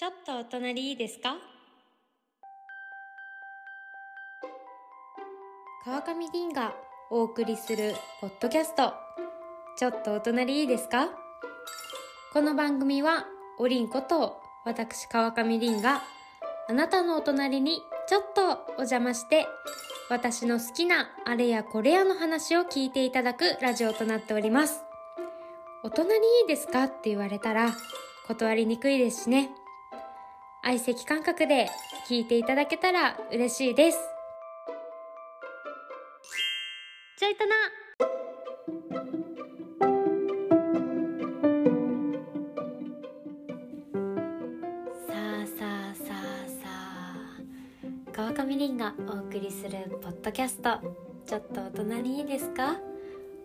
ちょっとお隣いいですか？川上凛がお送りするポッドキャスト。ちょっとお隣いいですか？この番組はおりんこと私川上凛があなたのお隣にちょっとお邪魔して私の好きなあれやこれやの話を聞いていただくラジオとなっております。お隣いいですか？って言われたら断りにくいですしね。相席感覚で聞いていただけたら嬉しいです。ちょいとな。さあさあさあさあ川上凛がお送りするポッドキャスト。ちょっとお隣いいですか？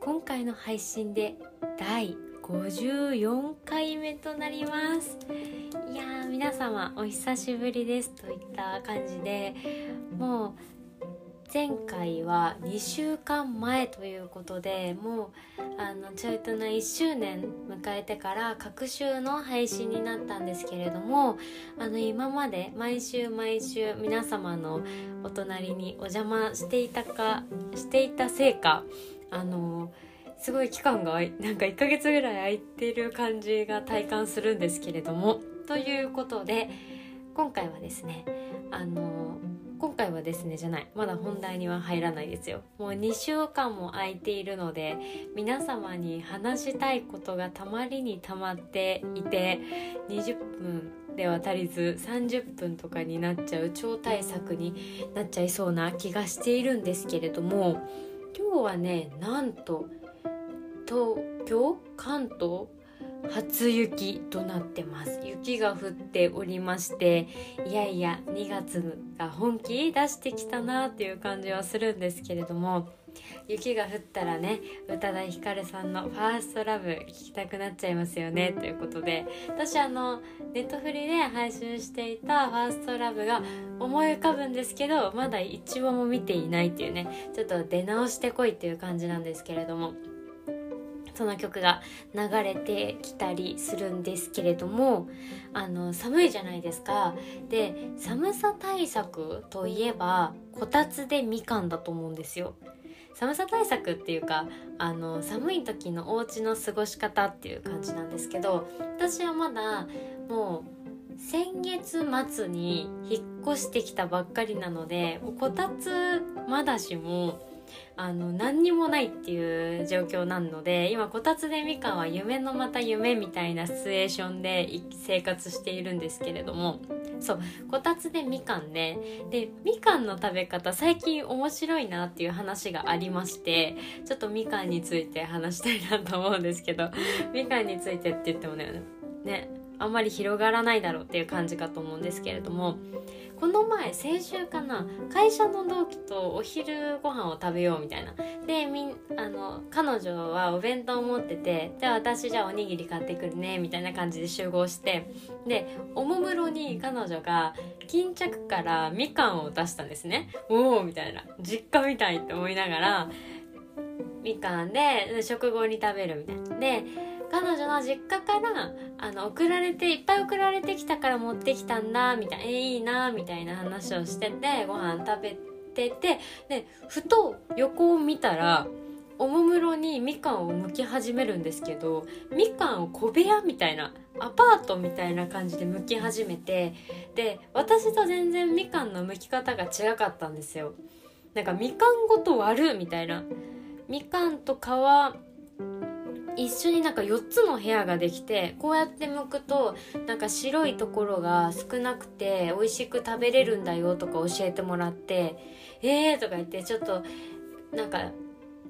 今回の配信で第54回目となります。いやー皆様お久しぶりですといった感じでもう前回は2週間前ということでもうあのちょいとな1周年迎えてから隔週の配信になったんですけれどもあの今まで毎週毎週皆様のお隣にお邪魔していたかしていたせいかあのすごい期間がなんか1ヶ月ぐらい空いてる感じが体感するんですけれども。ということで今回はですねあの今回はですねじゃないまだ本題には入らないですよ。もう2週間も空いているので皆様に話したいことがたまりにたまっていて20分では足りず30分とかになっちゃう超大作になっちゃいそうな気がしているんですけれども今日はねなんと東京関東初雪となってます。雪が降っておりましていやいや2月が本気出してきたなっていう感じはするんですけれども雪が降ったらね宇多田ヒカルさんの「ファーストラブ聴きたくなっちゃいますよねということで私あのネットフリで配信していた「ファーストラブが思い浮かぶんですけどまだ一話も見ていないっていうねちょっと出直してこいっていう感じなんですけれどもその曲が流れてきたりするんですけれどもあの寒いじゃないですか。で寒さ対策といえばこたつでみかんだと思うんですよ。寒さ対策っていうかあの寒い時のお家の過ごし方っていう感じなんですけど私はまだもう先月末に引っ越してきたばっかりなのでこたつまだしもあの何にもないっていう状況なので今こたつでみかんは夢のまた夢みたいなシチュエーションで生活しているんですけれどもそうこたつでみかんででみかんの食べ方最近面白いなっていう話がありましてちょっとみかんについて話したいなと思うんですけどみかんについてって言ってもねねあんまり広がらないだろうっていう感じかと思うんですけれどもこの前先週かな会社の同期とお昼ご飯を食べようみたいな。でみあの彼女はお弁当を持っててじゃあ私じゃあおにぎり買ってくるねみたいな感じで集合して。でおもむろに彼女が巾着からみかんを出したんですね。おおみたいな。実家みたいって思いながらみかんで食後に食べるみたいな。で彼女の実家からあの送られていっぱい送られてきたから持ってきたんだみたいなえ、いいなみたいな話をしててご飯食べててでふと横を見たらおもむろにみかんを剥き始めるんですけどみかんを小部屋みたいなアパートみたいな感じで剥き始めてで私と全然みかんの剥き方が違かったんですよ。なんかみかんごと割るみたいな。みかんと皮一緒になんか4つの部屋ができてこうやって剥くとなんか白いところが少なくて美味しく食べれるんだよとか教えてもらってえーとか言ってちょっとなんか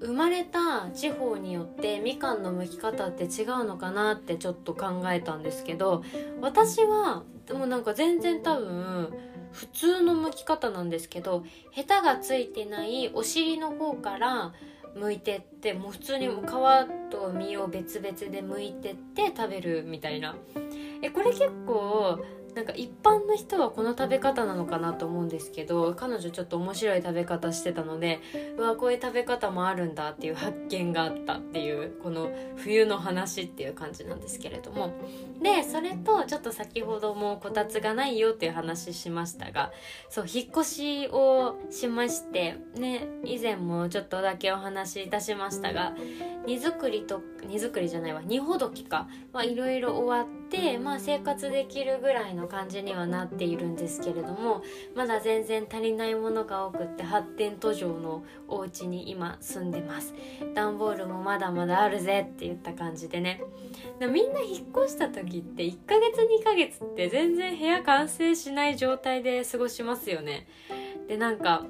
生まれた地方によってみかんの剥き方って違うのかなってちょっと考えたんですけど私はでもなんか全然多分普通の剥き方なんですけどヘタがついてないお尻の方から剥いてってもう普通に皮と身を別々で剥いてって食べるみたいな。えこれ結構なんか一般の人はこの食べ方なのかなと思うんですけど彼女ちょっと面白い食べ方してたのでうわこういう食べ方もあるんだっていう発見があったっていうこの冬の話っていう感じなんですけれども。でそれとちょっと先ほどもこたつがないよっていう話しましたがそう引っ越しをしましてね以前もちょっとだけお話しいたしましたが荷造りと荷造りじゃないわ荷ほどきかはいろいろ終わってまあ生活できるぐらいの感じにはなっているんですけれどもまだ全然足りないものが多くって発展途上のお家に今住んでます。段ボールもまだまだあるぜって言った感じでね。みんな引っ越した時って1ヶ月2ヶ月って全然部屋完成しない状態で過ごしますよね。でなんか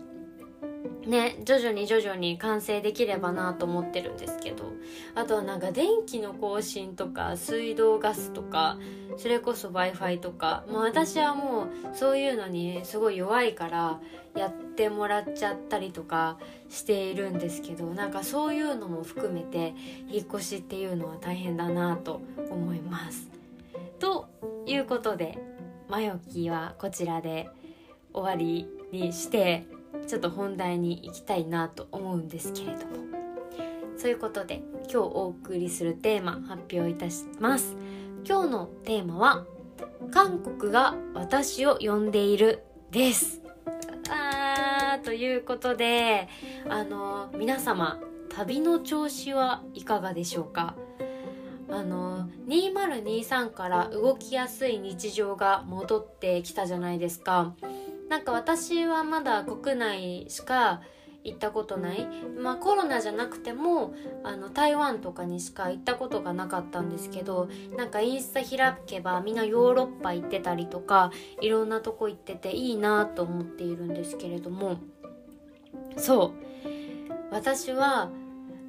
ね徐々に徐々に完成できればなと思ってるんですけど。あとはなんか電気の更新とか水道ガスとかそれこそ w i f i とか。もう私はもうそういうのにすごい弱いからやってもらっちゃったりとかしているんですけど。なんかそういうのも含めて引っ越しっていうのは大変だなと思います。ということでマヨキはこちらで終わりにしてちょっと本題に行きたいなと思うんですけれども。そういうことで今日お送りするテーマ発表いたします。今日のテーマは韓国が私を呼んでいるです。あーということであの皆様旅の調子はいかがでしょうか？あの2023から動きやすい日常が戻ってきたじゃないですか。なんか私はまだ国内しか行ったことない。まあコロナじゃなくてもあの台湾とかにしか行ったことがなかったんですけどなんかインスタ開けばみんなヨーロッパ行ってたりとかいろんなとこ行ってていいなと思っているんですけれども。そう。私は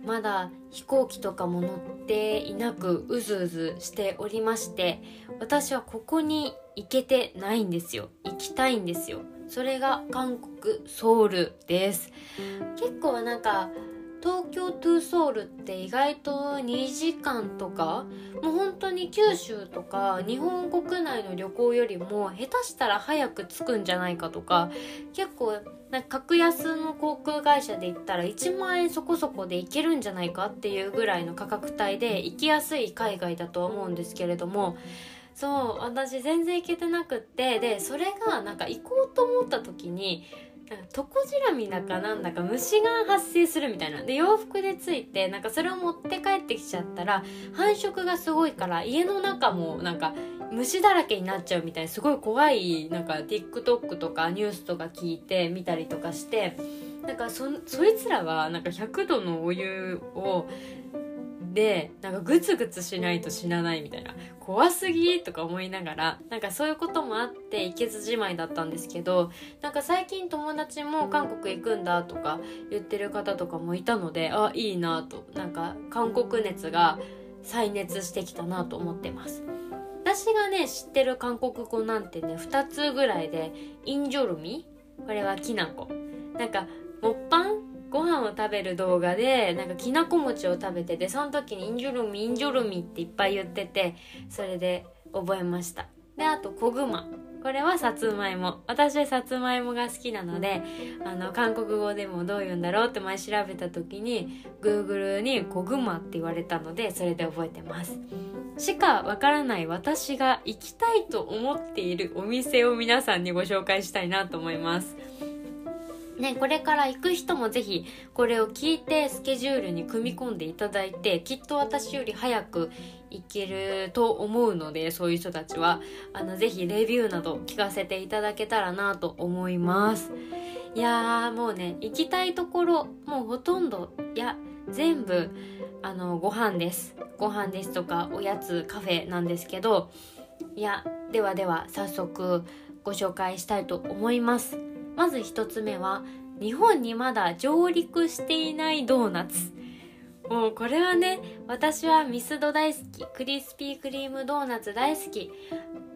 まだ飛行機とかも乗っていなくうずうずしておりまして私はここに行けてないんですよ。行きたいんですよ。それが韓国ソウルです。結構なんか東京トゥーソウルって意外と2時間とかもう本当に九州とか日本国内の旅行よりも下手したら早く着くんじゃないかとか結構なんか格安の航空会社で行ったら1万円そこそこで行けるんじゃないかっていうぐらいの価格帯で行きやすい海外だとは思うんですけれどもそう私全然行けてなくってでそれがなんか行こうと思った時にトコジラミだかなんだか虫が発生するみたいな。で洋服でついてなんかそれを持って帰ってきちゃったら繁殖がすごいから家の中もなんか虫だらけになっちゃうみたいなすごい怖いなんか TikTok とかニュースとか聞いてみたりとかしてなんかそそいつらはなんか100度のお湯をでなんかグツグツしないと死なないみたいな。怖すぎとか思いながらなんかそういうこともあって行けずじまいだったんですけどなんか最近友達も韓国行くんだとか言ってる方とかもいたのであいいなと。なんか韓国熱が再熱してきたなと思ってます。私がね知ってる韓国語なんてね2つぐらいで인절미？これはきな粉なんか먹방ご飯を食べる動画でなんかきなこ餅を食べててその時に인절미 인절미っていっぱい言っててそれで覚えました。であと小熊。これはさつまいも。私はさつまいもが好きなのであの韓国語でもどう言うんだろうって前調べた時に Google に小熊って言われたのでそれで覚えてます。しかわからない私が行きたいと思っているお店を皆さんにご紹介したいなと思います。ね、これから行く人もぜひこれを聞いてスケジュールに組み込んでいただいてきっと私より早く行けると思うのでそういう人たちは。あのぜひレビューなど聞かせていただけたらなと思います。いやーもうね行きたいところもうほとんどいや全部あのご飯です。ご飯ですとかおやつカフェなんですけどいやではでは早速ご紹介したいと思います。まず1つ目は日本にまだ上陸していないドーナツ。もうこれはね私はミスド大好き。クリスピークリームドーナツ大好き。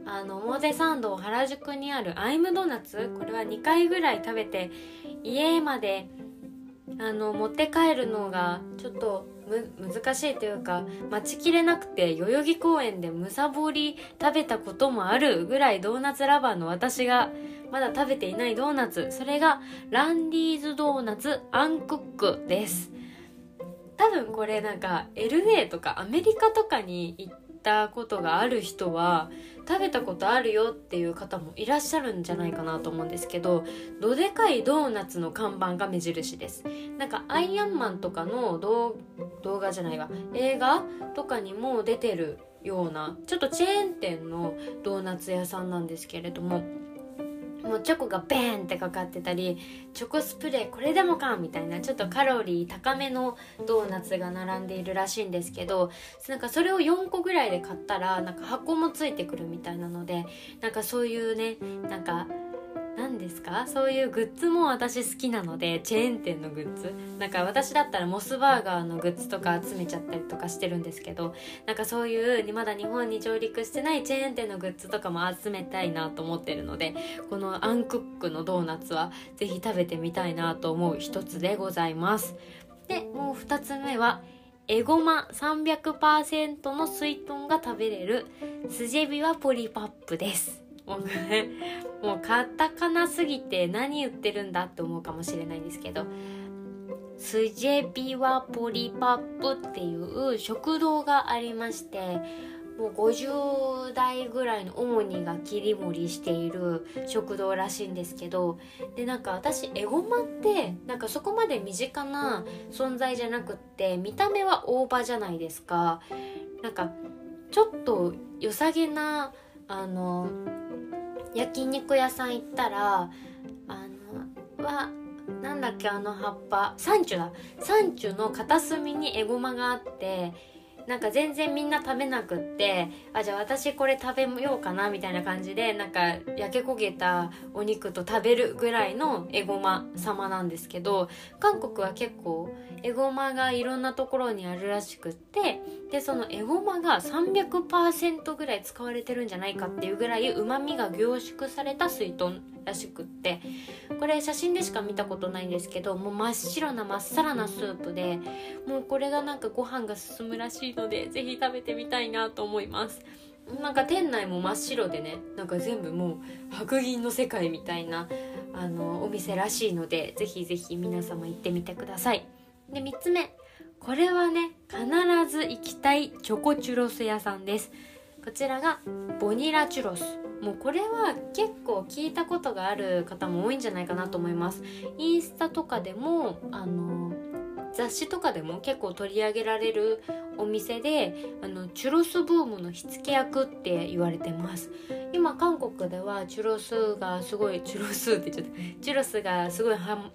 あの表参道原宿にあるアイムドーナツ。これは2回ぐらい食べて家まであの持って帰るのがちょっと難しいというか待ちきれなくて代々木公園でむさぼり食べたこともあるぐらいドーナツラバーの私がまだ食べていないドーナツ。それがランディーズドーナツアンクックです。多分これなんか LA とかアメリカとかに行ってったことがある人は食べたことあるよっていう方もいらっしゃるんじゃないかなと思うんですけどどでかいドーナツの看板が目印です。なんかアイアンマンとかの動画じゃないわ。映画とかにも出てるようなちょっとチェーン店のドーナツ屋さんなんですけれどももうチョコがベーンってかかってたりチョコスプレーこれでもかみたいなちょっとカロリー高めのドーナツが並んでいるらしいんですけどなんかそれを4個ぐらいで買ったらなんか箱もついてくるみたいなのでなんかそういうねなんか何ですか？そういうグッズも私好きなのでチェーン店のグッズ。なんか私だったらモスバーガーのグッズとか集めちゃったりとかしてるんですけどなんかそういうまだ日本に上陸してないチェーン店のグッズとかも集めたいなと思ってるのでこのアンクックのドーナツは是非食べてみたいなと思う一つでございます。でもう2つ目はエゴマ300%の水豚が食べれるスジェビワポリパップです。もうねもうカタカナすぎて何言ってるんだって思うかもしれないんですけどスジェビワポリパップっていう食堂がありましてもう50代ぐらいの主にが切り盛りしている食堂らしいんですけどでなんか私エゴマってなんかそこまで身近な存在じゃなくって見た目は大葉じゃないですか。なんかちょっと良さげなあの焼肉屋さん行ったらあのはなんだっけあの葉っぱ。サンチュだ。サンチュの片隅にエゴマがあってなんか全然みんな食べなくってあじゃあ私これ食べようかなみたいな感じでなんか焼け焦げたお肉と食べるぐらいのエゴマ様なんですけど韓国は結構エゴマがいろんなところにあるらしくってでそのエゴマが300%ぐらい使われてるんじゃないかっていうぐらいうまみが凝縮された水豚らしくってこれ写真でしか見たことないんですけどもう真っ白なまっさらなスープでもうこれがなんかご飯が進むらしいので是非食べてみたいなと思います。なんか店内も真っ白でねなんか全部もう白銀の世界みたいなあのお店らしいのでぜひぜひ皆様行ってみてください。で3つ目。これはね必ず行きたいチョコチュロス屋さんです。こちらがボニラチュロス。もうこれは結構聞いたことがある方も多いんじゃないかなと思います。インスタとかでもあの雑誌とかでも結構取り上げられるお店であのチュロスブームの火付け役って言われてます。今韓国ではチュロスがすごいチュロスって言っちゃった。チュロスがすごいは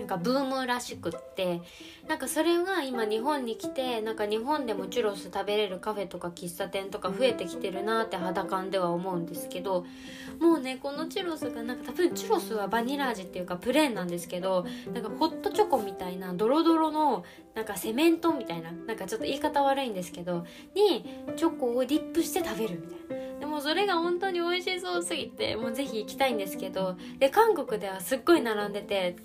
なんかブームらしくってなんかそれが今日本に来てなんか日本でもチュロス食べれるカフェとか喫茶店とか増えてきてるなって肌感では思うんですけどもうねこのチュロスがなんか多分チュロスはバニラ味っていうかプレーンなんですけどなんかホットチョコみたいなドロドロのなんかセメントみたいななんかちょっと言い方悪いんですけどにチョコをディップして食べるみたいな。でもそれが本当に美味しそうすぎてもうぜひ行きたいんですけどで韓国ではすっごい並んでて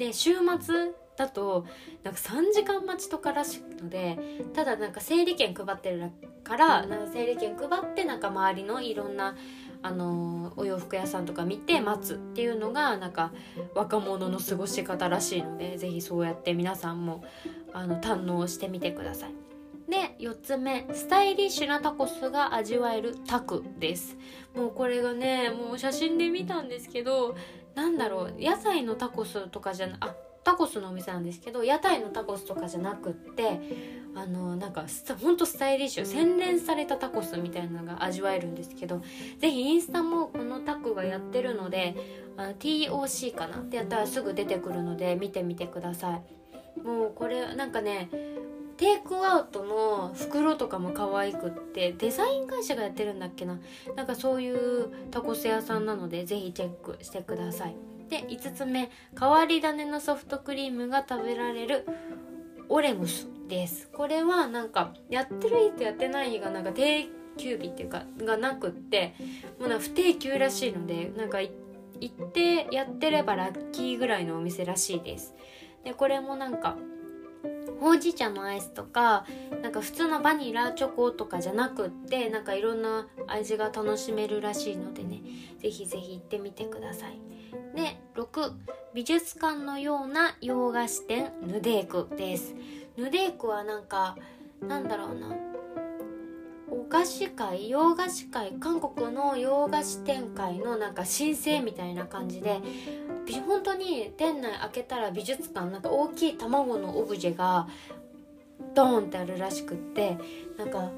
で週末だとなんか3時間待ちとからしいのでただなんか整理券配ってるからなんか整理券配ってなんか周りのいろんなあのお洋服屋さんとか見て待つっていうのがなんか若者の過ごし方らしいので是非そうやって皆さんもあの堪能してみてください。で4つ目スタイリッシュなタコスが味わえるタクですもうこれがねもう写真で見たんですけどなんだろう屋台のタコスとかじゃなあタコスのお店なんですけど屋台のタコスとかじゃなくってあのなんかほんとスタイリッシュ洗練されたタコスみたいなのが味わえるんですけど是非インスタもこのタクがやってるのであ TOC かなってやったらすぐ出てくるので見てみてください。もうこれなんかねテイクアウトの袋とかも可愛くってデザイン会社がやってるんだっけな。なんかそういうタコス屋さんなのでぜひチェックしてください。で5つ目変わり種のソフトクリームが食べられるオレムスです。これはなんかやってる日とやってない日がなんか定休日っていうかがなくってもうな不定休らしいのでなんか行ってやってればラッキーぐらいのお店らしいです。でこれもなんかほうじ茶のアイスとかなんか普通のバニラチョコとかじゃなくってなんかいろんな味が楽しめるらしいのでねぜひぜひ行ってみてください。で6美術館のような洋菓子店ヌデークです。ヌデークはなんかなんだろうな。お菓子界洋菓子界韓国の洋菓子店界のなんか申請みたいな感じで本当に店内開けたら美術館なんか大きい卵のオブジェがドーンってあるらしくってなんか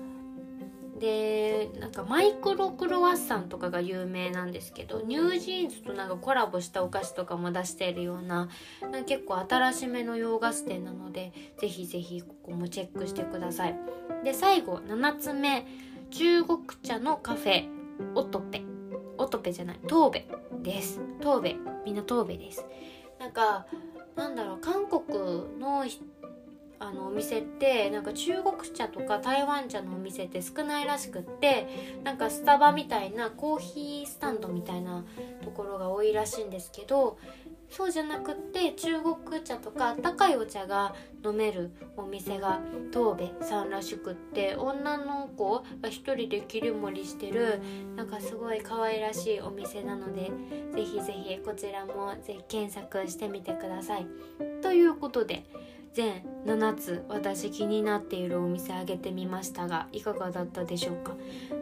でなんかマイクロクロワッサンとかが有名なんですけどニュージーンズとなんかコラボしたお菓子とかも出しているような結構新しめの洋菓子店なのでぜひぜひここもチェックしてください。で最後7つ目中国茶のカフェオトペ。トペじゃないトーベです。トーベみんなトーベです。なんかなんだろう韓国のあのお店ってなんか中国茶とか台湾茶のお店って少ないらしくってなんかスタバみたいなコーヒースタンドみたいなところが多いらしいんですけどそうじゃなくって中国茶とか高いお茶が飲めるお店が東部さんらしくって女の子が一人で切り盛りしてるなんかすごい可愛らしいお店なのでぜひぜひこちらもぜひ検索してみてください。ということで全7つ私気になっているお店あげてみましたがいかがだったでしょうか？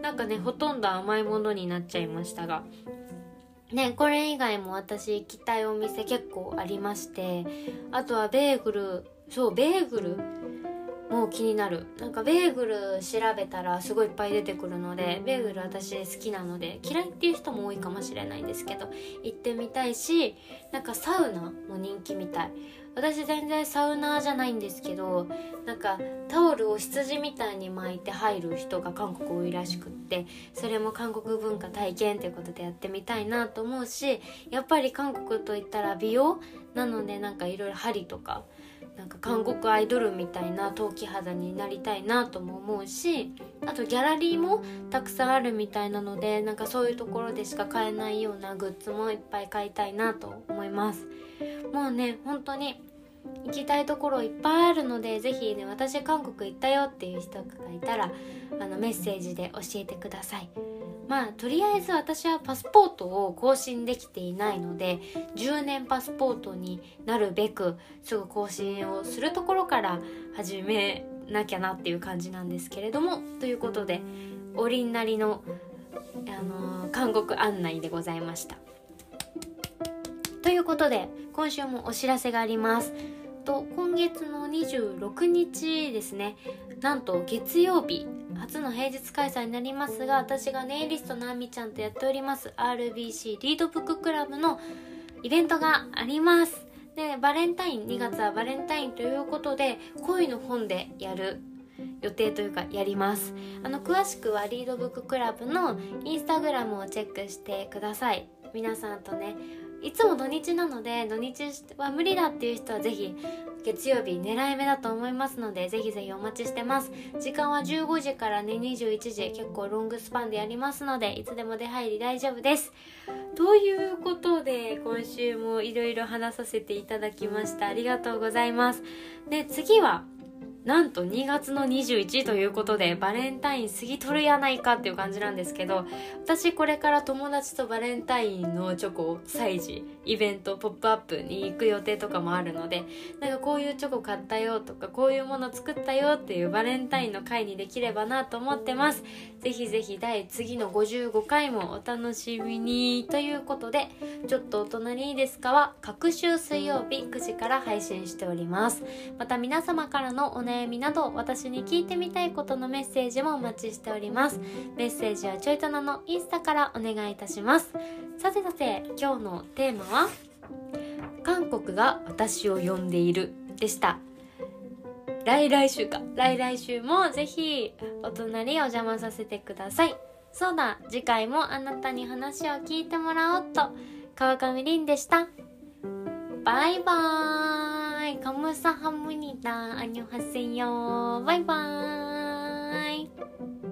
何かねほとんど甘いものになっちゃいましたがね、これ以外も私行きたいお店結構ありましてあとはベーグルそうベーグルもう気になる。なんかベーグル調べたらすごいいっぱい出てくるのでベーグル私好きなので嫌いっていう人も多いかもしれないんですけど行ってみたいしなんかサウナも人気みたい。私全然サウナーじゃないんですけどなんかタオルを羊みたいに巻いて入る人が韓国多いらしくってそれも韓国文化体験ということでやってみたいなと思うしやっぱり韓国といったら美容なのでなんかいろいろ針とかなんか韓国アイドルみたいな陶器肌になりたいなとも思うしあとギャラリーもたくさんあるみたいなのでなんかそういうところでしか買えないようなグッズもいっぱい買いたいなと思います。もうね本当に行きたいところいっぱいあるのでぜひね私韓国行ったよっていう人がいたらあのメッセージで教えてくださいまあとりあえず私はパスポートを更新できていないので10年パスポートになるべくすぐ更新をするところから始めなきゃなっていう感じなんですけれどもということでおりんなりの、あのー、韓国案内でございました。ということで今週もお知らせがあります。と今月の26日ですね。なんと月曜日初の平日開催になりますが私がネイリストなみちゃんとやっております RBC リードブッククラブのイベントがあります。でバレンタイン2月はバレンタインということで恋の本でやる予定というかやります。あの詳しくはリードブッククラブのインスタグラムをチェックしてください。皆さんとねいつも土日なので土日は無理だっていう人はぜひ月曜日狙い目だと思いますのでぜひぜひお待ちしてます。時間は15時からね21時結構ロングスパンでやりますのでいつでも出入り大丈夫です。ということで今週もいろいろ話させていただきました。ありがとうございます。で次はなんと2月の21ということでバレンタイン過ぎとるやないかっていう感じなんですけど私これから友達とバレンタインのチョコを催事イベントポップアップに行く予定とかもあるのでなんかこういうチョコ買ったよとかこういうもの作ったよっていうバレンタインの回にできればなと思ってます。ぜひぜひ第次の55回もお楽しみにということでちょっとお隣いいですか？は各週水曜日9時から配信しております。また皆様からのお悩み悩みなど私に聞いてみたいことのメッセージもお待ちしております。メッセージはちょいとなのインスタからお願いいたします。さてさて今日のテーマは韓国が私を呼んでいるでした。来来週か。来来週もぜひお隣お邪魔させてください。そうだ次回もあなたに話を聞いてもらおうと川上凛でした。バイバーイ。い、カムサハムニダ、アニョハセヨ、バイバーイ。